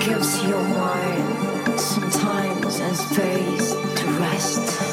Gives your mind some time and space to rest.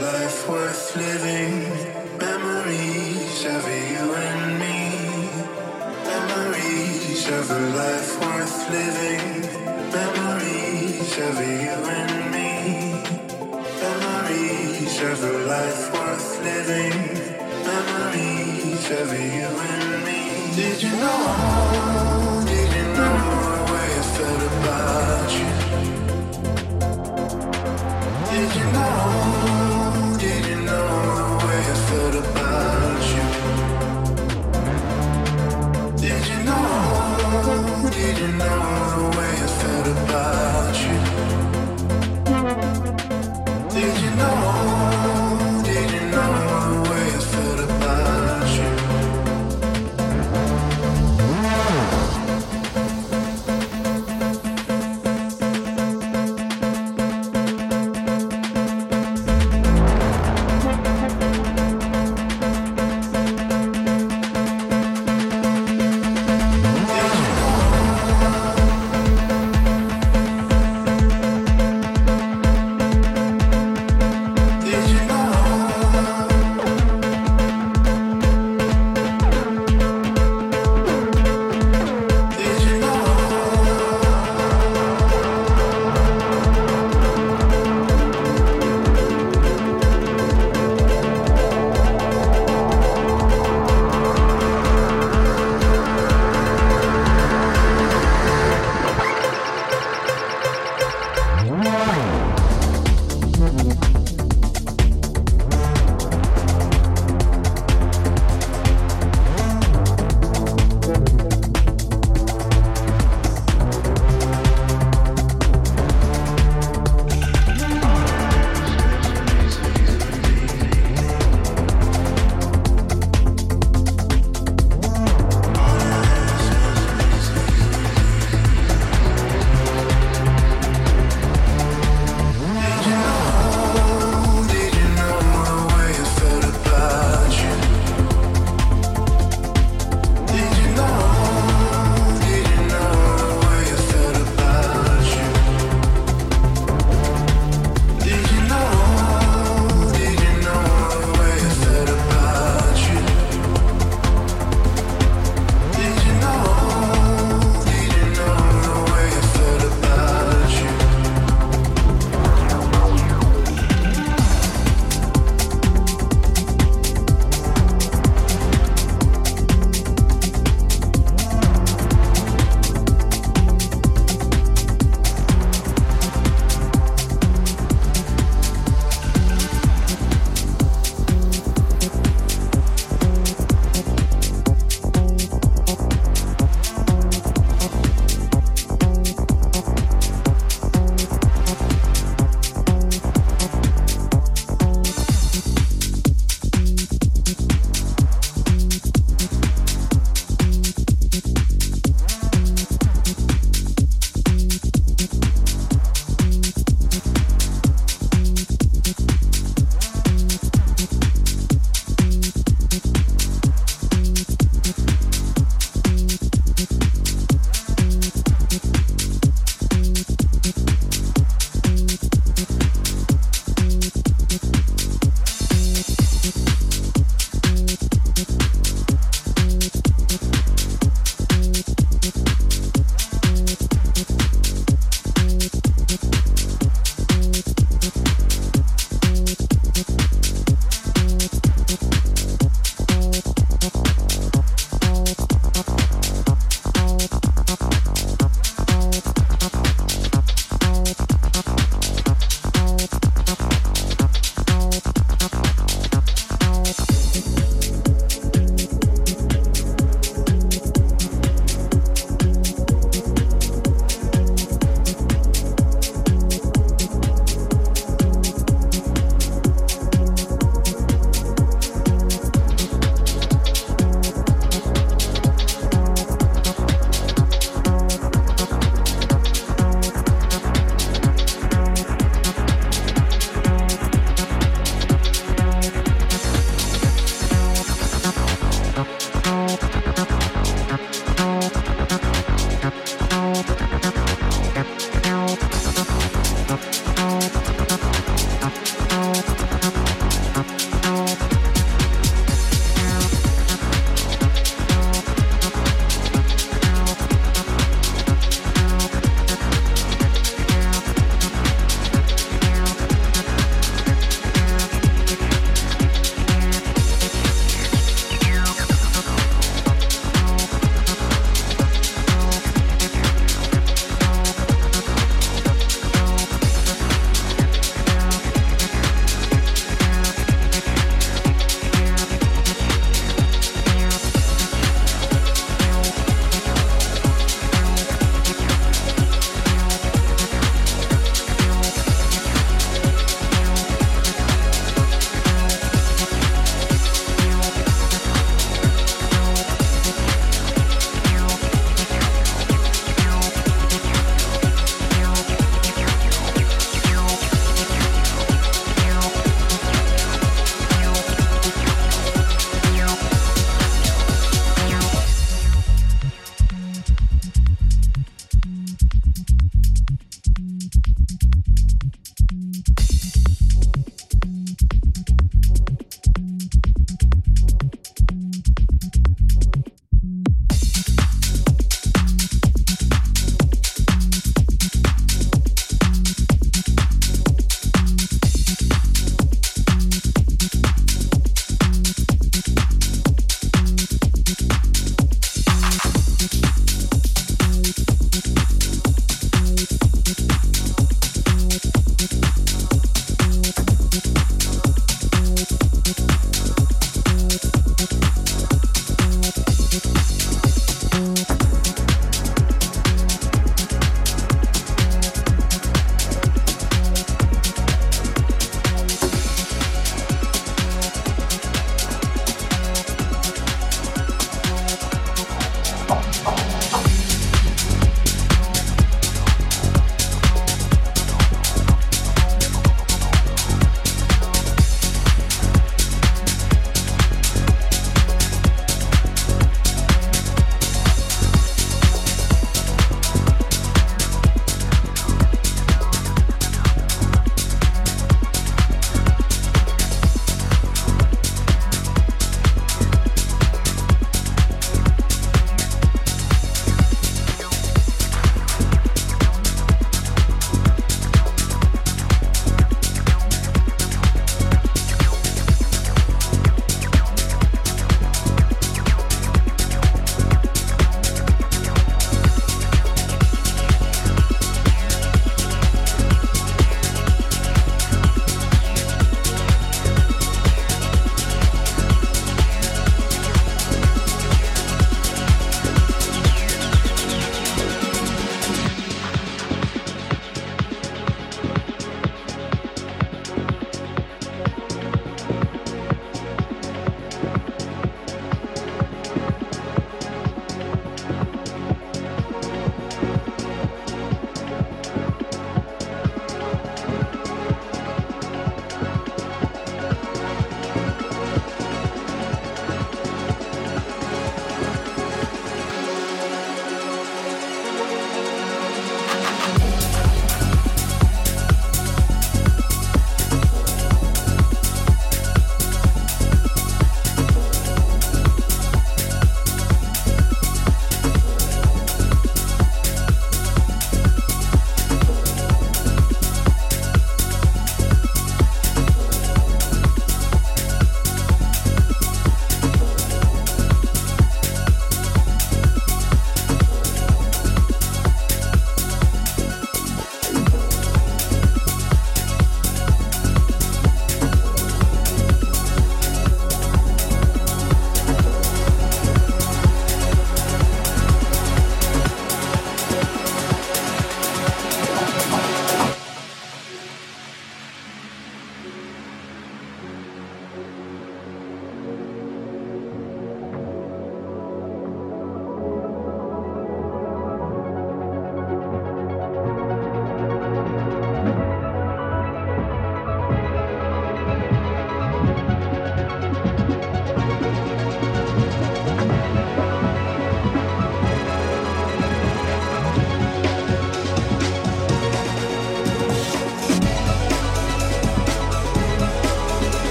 life worth living. Memories of you and me. Memories of a life worth living. Memories of you and me. Memories of a life worth living. Memories of you and me. Did you know? Did you know I about you? Did you know? and I